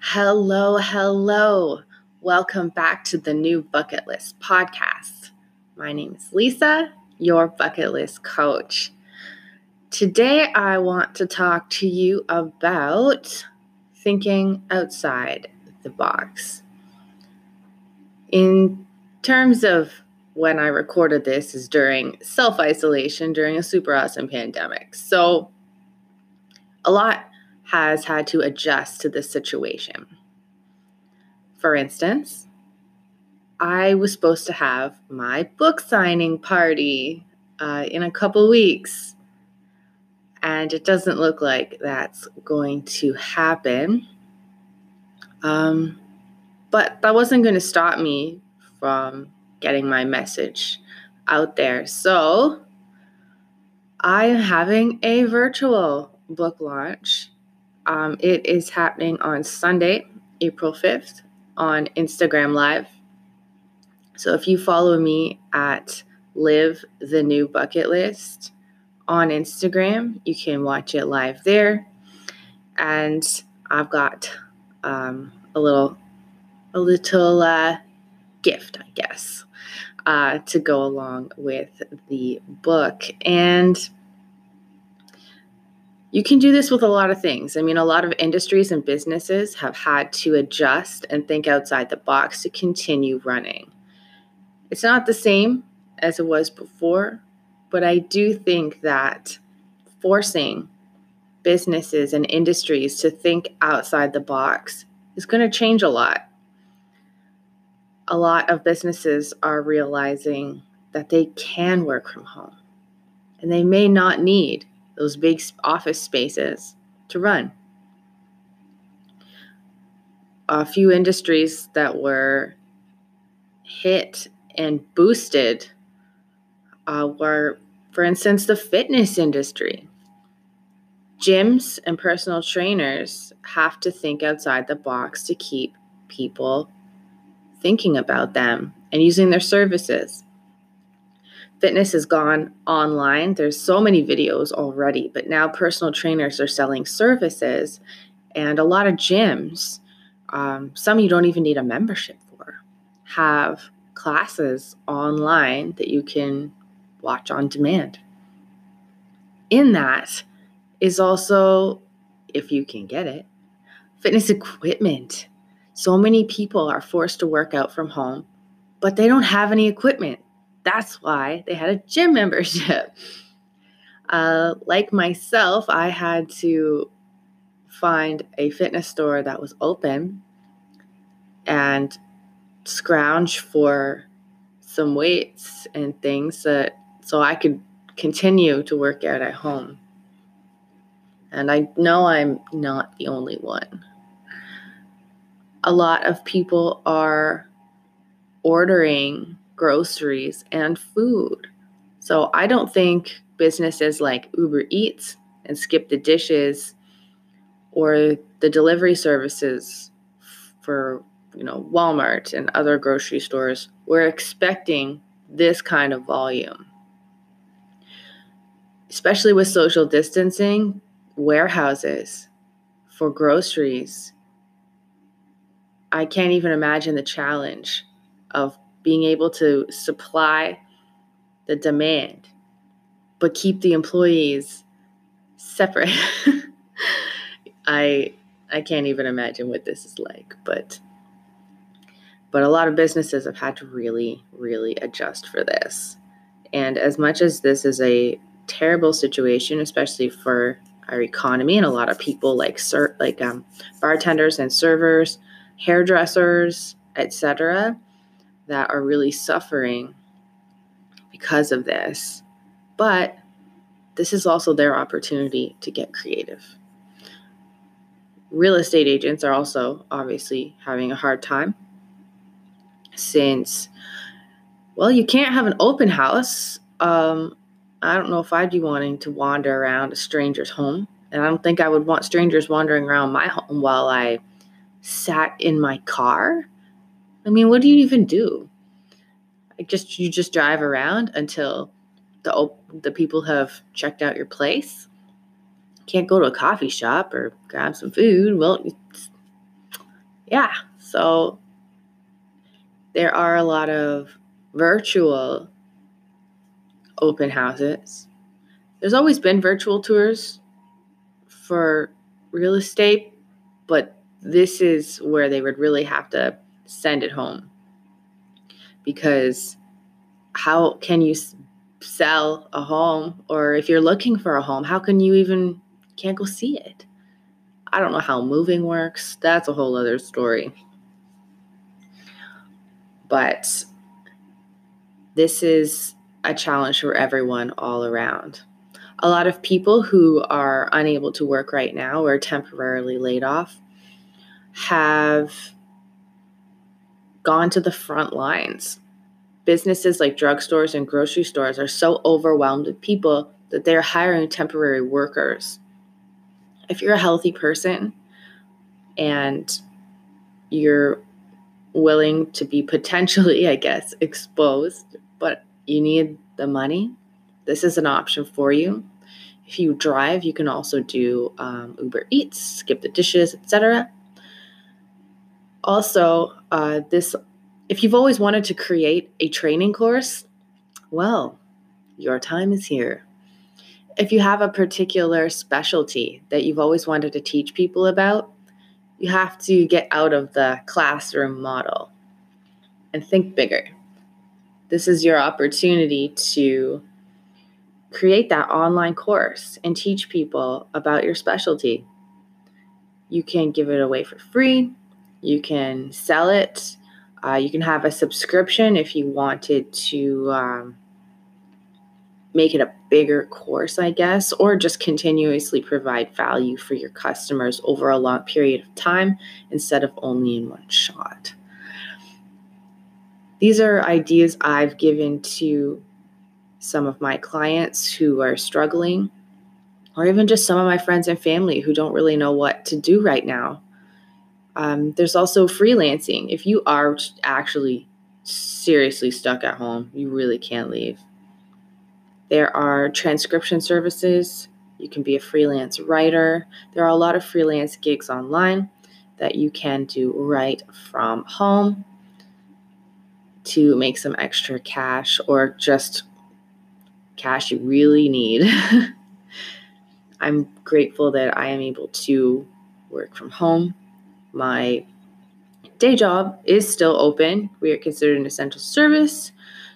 Hello, hello. Welcome back to the new Bucket List podcast. My name is Lisa, your bucket list coach. Today, I want to talk to you about thinking outside the box. In terms of when I recorded this, is during self isolation during a super awesome pandemic. So, a lot has had to adjust to this situation. For instance, I was supposed to have my book signing party uh, in a couple weeks, and it doesn't look like that's going to happen. Um, but that wasn't going to stop me from getting my message out there. So I am having a virtual book launch um, it is happening on Sunday, April 5th on Instagram Live. So if you follow me at Live the New Bucket List on Instagram, you can watch it live there. And I've got um, a little, a little uh, gift, I guess, uh, to go along with the book. And you can do this with a lot of things. I mean, a lot of industries and businesses have had to adjust and think outside the box to continue running. It's not the same as it was before, but I do think that forcing businesses and industries to think outside the box is going to change a lot. A lot of businesses are realizing that they can work from home and they may not need those big office spaces to run. A few industries that were hit and boosted uh, were, for instance, the fitness industry. Gyms and personal trainers have to think outside the box to keep people thinking about them and using their services fitness has gone online. There's so many videos already, but now personal trainers are selling services, and a lot of gyms, um, some you don't even need a membership for, have classes online that you can watch on demand. In that is also, if you can get it, fitness equipment. So many people are forced to work out from home, but they don't have any equipment that's why they had a gym membership. Uh, like myself, I had to find a fitness store that was open and scrounge for some weights and things that so I could continue to work out at home. And I know I'm not the only one. A lot of people are ordering groceries, and food. So I don't think businesses like Uber Eats and Skip the Dishes or the delivery services for you know Walmart and other grocery stores were expecting this kind of volume. Especially with social distancing, warehouses for groceries. I can't even imagine the challenge of being able to supply the demand, but keep the employees separate. I I can't even imagine what this is like, but but a lot of businesses have had to really really adjust for this. And as much as this is a terrible situation, especially for our economy and a lot of people like ser- like um, bartenders and servers, hairdressers, etc that are really suffering because of this. But this is also their opportunity to get creative. Real estate agents are also obviously having a hard time since, well, you can't have an open house. Um, I don't know if I'd be wanting to wander around a stranger's home. And I don't think I would want strangers wandering around my home while I sat in my car I mean, what do you even do? Like just you just drive around until the the people have checked out your place. Can't go to a coffee shop or grab some food. Well, yeah, so there are a lot of virtual open houses. There's always been virtual tours for real estate, but this is where they would really have to send it home. Because how can you sell a home or if you're looking for a home, how can you even can't go see it? I don't know how moving works. That's a whole other story. But this is a challenge for everyone all around. A lot of people who are unable to work right now or temporarily laid off have gone to the front lines. Businesses like drugstores and grocery stores are so overwhelmed with people that they're hiring temporary workers. If you're a healthy person and you're willing to be potentially, I guess, exposed, but you need the money, this is an option for you. If you drive, you can also do um, Uber Eats, skip the dishes, etc. Also, uh, this if you've always wanted to create a training course, well, your time is here. If you have a particular specialty that you've always wanted to teach people about, you have to get out of the classroom model and think bigger. This is your opportunity to create that online course and teach people about your specialty. You can give it away for free, you can sell it, uh, you can have a subscription if you wanted to um, make it a bigger course, I guess, or just continuously provide value for your customers over a long period of time instead of only in one shot. These are ideas I've given to some of my clients who are struggling, or even just some of my friends and family who don't really know what to do right now. Um, there's also freelancing. If you are actually seriously stuck at home, you really can't leave. There are transcription services. You can be a freelance writer. There are a lot of freelance gigs online that you can do right from home to make some extra cash or just cash you really need. I'm grateful that I am able to work from home. My day job is still open. We are considered an essential service.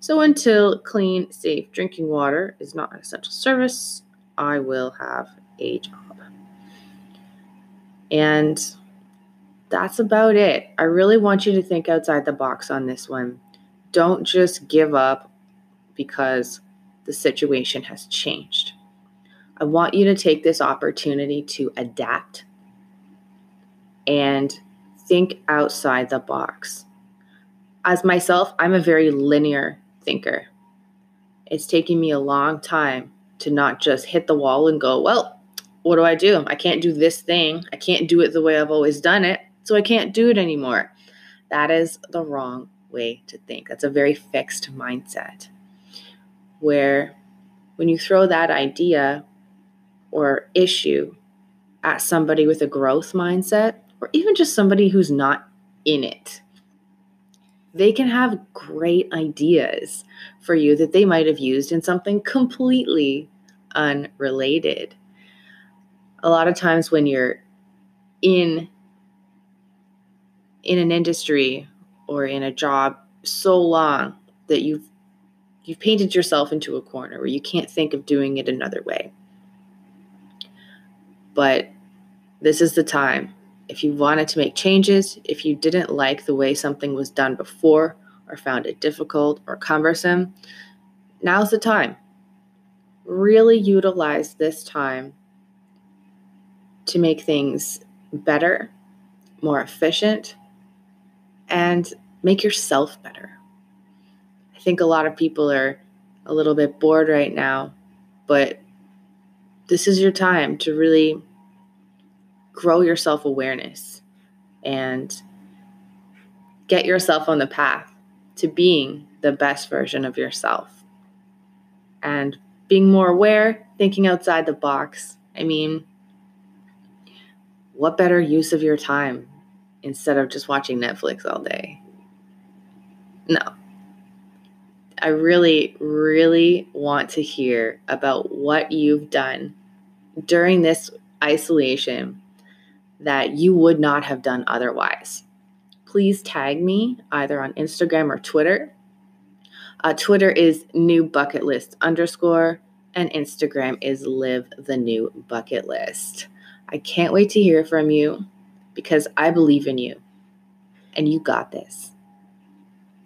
So until clean, safe drinking water is not an essential service, I will have a job. And that's about it. I really want you to think outside the box on this one. Don't just give up because the situation has changed. I want you to take this opportunity to adapt and think outside the box. As myself, I'm a very linear thinker. It's taken me a long time to not just hit the wall and go, well, what do I do? I can't do this thing. I can't do it the way I've always done it, so I can't do it anymore. That is the wrong way to think. That's a very fixed mindset where when you throw that idea or issue at somebody with a growth mindset, or even just somebody who's not in it, they can have great ideas for you that they might have used in something completely unrelated. A lot of times when you're in in an industry or in a job so long that you've you've painted yourself into a corner where you can't think of doing it another way. But this is the time if you wanted to make changes, if you didn't like the way something was done before or found it difficult or cumbersome, now's the time. Really utilize this time to make things better, more efficient, and make yourself better. I think a lot of people are a little bit bored right now, but this is your time to really grow your self awareness and get yourself on the path to being the best version of yourself. And being more aware, thinking outside the box. I mean, what better use of your time instead of just watching Netflix all day. No. I really, really want to hear about what you've done during this isolation that you would not have done otherwise. Please tag me either on Instagram or Twitter. Uh, Twitter is new bucket list underscore, and Instagram is live the new bucket list. I can't wait to hear from you because I believe in you and you got this.